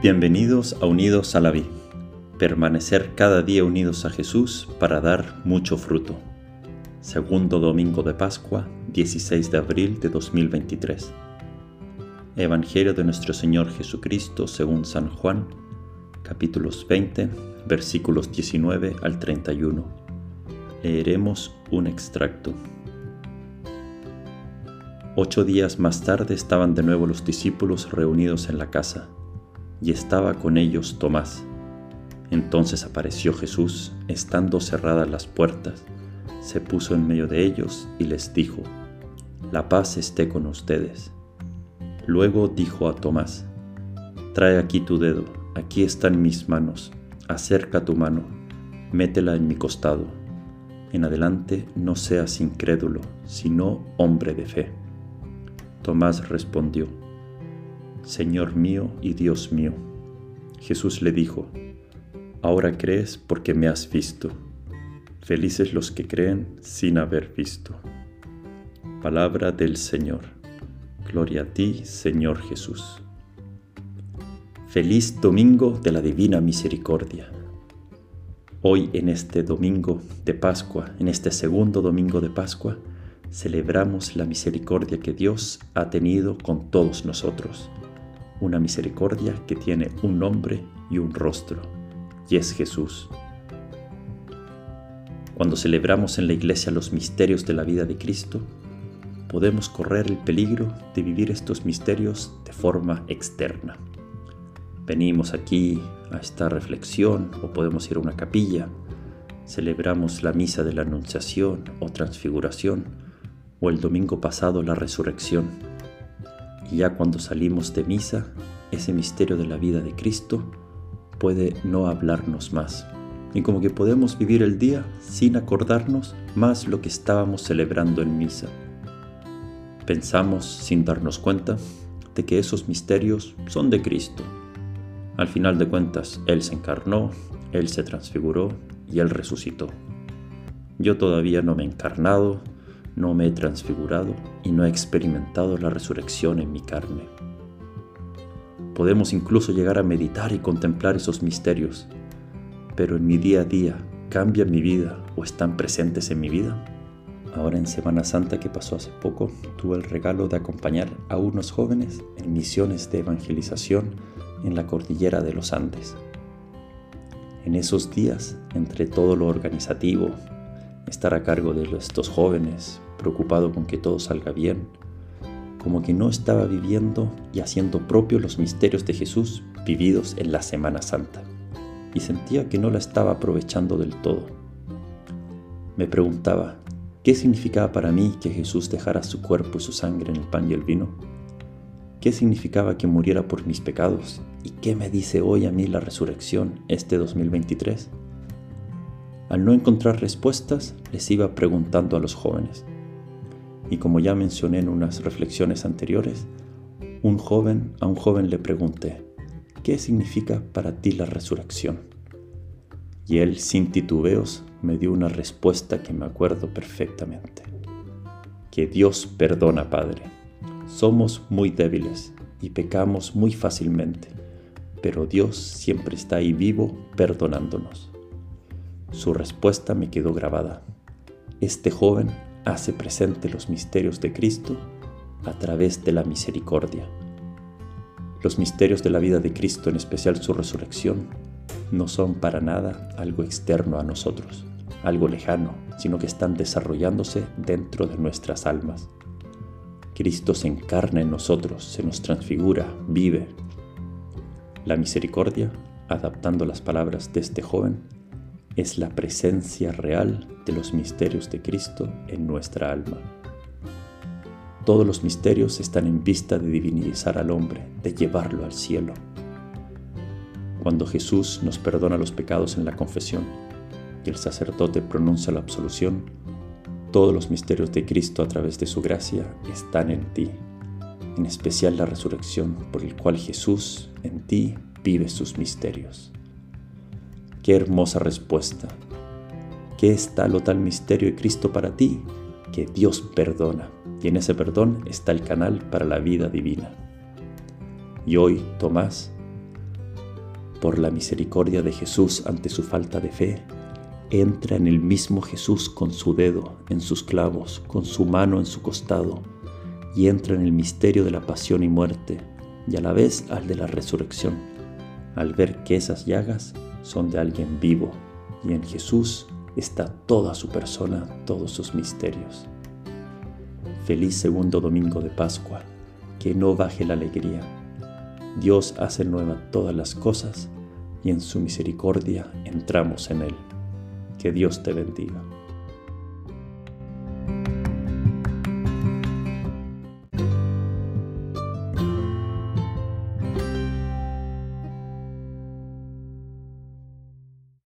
Bienvenidos a Unidos a la Vida. Permanecer cada día unidos a Jesús para dar mucho fruto. Segundo domingo de Pascua, 16 de abril de 2023. Evangelio de nuestro Señor Jesucristo según San Juan, capítulos 20, versículos 19 al 31. Leeremos un extracto. Ocho días más tarde estaban de nuevo los discípulos reunidos en la casa y estaba con ellos Tomás. Entonces apareció Jesús, estando cerradas las puertas, se puso en medio de ellos y les dijo, La paz esté con ustedes. Luego dijo a Tomás, Trae aquí tu dedo, aquí están mis manos, acerca tu mano, métela en mi costado. En adelante no seas incrédulo, sino hombre de fe. Tomás respondió, Señor mío y Dios mío. Jesús le dijo, Ahora crees porque me has visto. Felices los que creen sin haber visto. Palabra del Señor. Gloria a ti, Señor Jesús. Feliz domingo de la Divina Misericordia. Hoy en este domingo de Pascua, en este segundo domingo de Pascua, celebramos la misericordia que Dios ha tenido con todos nosotros una misericordia que tiene un nombre y un rostro, y es Jesús. Cuando celebramos en la iglesia los misterios de la vida de Cristo, podemos correr el peligro de vivir estos misterios de forma externa. Venimos aquí a esta reflexión o podemos ir a una capilla, celebramos la misa de la Anunciación o Transfiguración o el domingo pasado la Resurrección y ya cuando salimos de misa, ese misterio de la vida de Cristo puede no hablarnos más. Y como que podemos vivir el día sin acordarnos más lo que estábamos celebrando en misa. Pensamos sin darnos cuenta de que esos misterios son de Cristo. Al final de cuentas, Él se encarnó, Él se transfiguró y Él resucitó. Yo todavía no me he encarnado, no me he transfigurado y no he experimentado la resurrección en mi carne. Podemos incluso llegar a meditar y contemplar esos misterios, pero en mi día a día cambian mi vida o están presentes en mi vida. Ahora en Semana Santa que pasó hace poco, tuve el regalo de acompañar a unos jóvenes en misiones de evangelización en la cordillera de los Andes. En esos días, entre todo lo organizativo, estar a cargo de estos jóvenes, preocupado con que todo salga bien, como que no estaba viviendo y haciendo propio los misterios de Jesús vividos en la Semana Santa, y sentía que no la estaba aprovechando del todo. Me preguntaba, ¿qué significaba para mí que Jesús dejara su cuerpo y su sangre en el pan y el vino? ¿Qué significaba que muriera por mis pecados? ¿Y qué me dice hoy a mí la resurrección este 2023? Al no encontrar respuestas, les iba preguntando a los jóvenes. Y como ya mencioné en unas reflexiones anteriores, un joven a un joven le pregunté, ¿qué significa para ti la resurrección? Y él sin titubeos me dio una respuesta que me acuerdo perfectamente. Que Dios perdona, Padre. Somos muy débiles y pecamos muy fácilmente, pero Dios siempre está ahí vivo perdonándonos. Su respuesta me quedó grabada. Este joven hace presente los misterios de Cristo a través de la misericordia. Los misterios de la vida de Cristo, en especial su resurrección, no son para nada algo externo a nosotros, algo lejano, sino que están desarrollándose dentro de nuestras almas. Cristo se encarna en nosotros, se nos transfigura, vive. La misericordia, adaptando las palabras de este joven, es la presencia real de los misterios de Cristo en nuestra alma. Todos los misterios están en vista de divinizar al hombre, de llevarlo al cielo. Cuando Jesús nos perdona los pecados en la confesión y el sacerdote pronuncia la absolución, todos los misterios de Cristo a través de su gracia están en ti, en especial la resurrección por el cual Jesús en ti vive sus misterios. Qué hermosa respuesta. ¿Qué es tal o tal misterio de Cristo para ti? Que Dios perdona. Y en ese perdón está el canal para la vida divina. Y hoy, Tomás, por la misericordia de Jesús ante su falta de fe, entra en el mismo Jesús con su dedo en sus clavos, con su mano en su costado, y entra en el misterio de la pasión y muerte, y a la vez al de la resurrección, al ver que esas llagas son de alguien vivo, y en Jesús está toda su persona, todos sus misterios. Feliz segundo domingo de Pascua, que no baje la alegría. Dios hace nueva todas las cosas y en su misericordia entramos en Él. Que Dios te bendiga.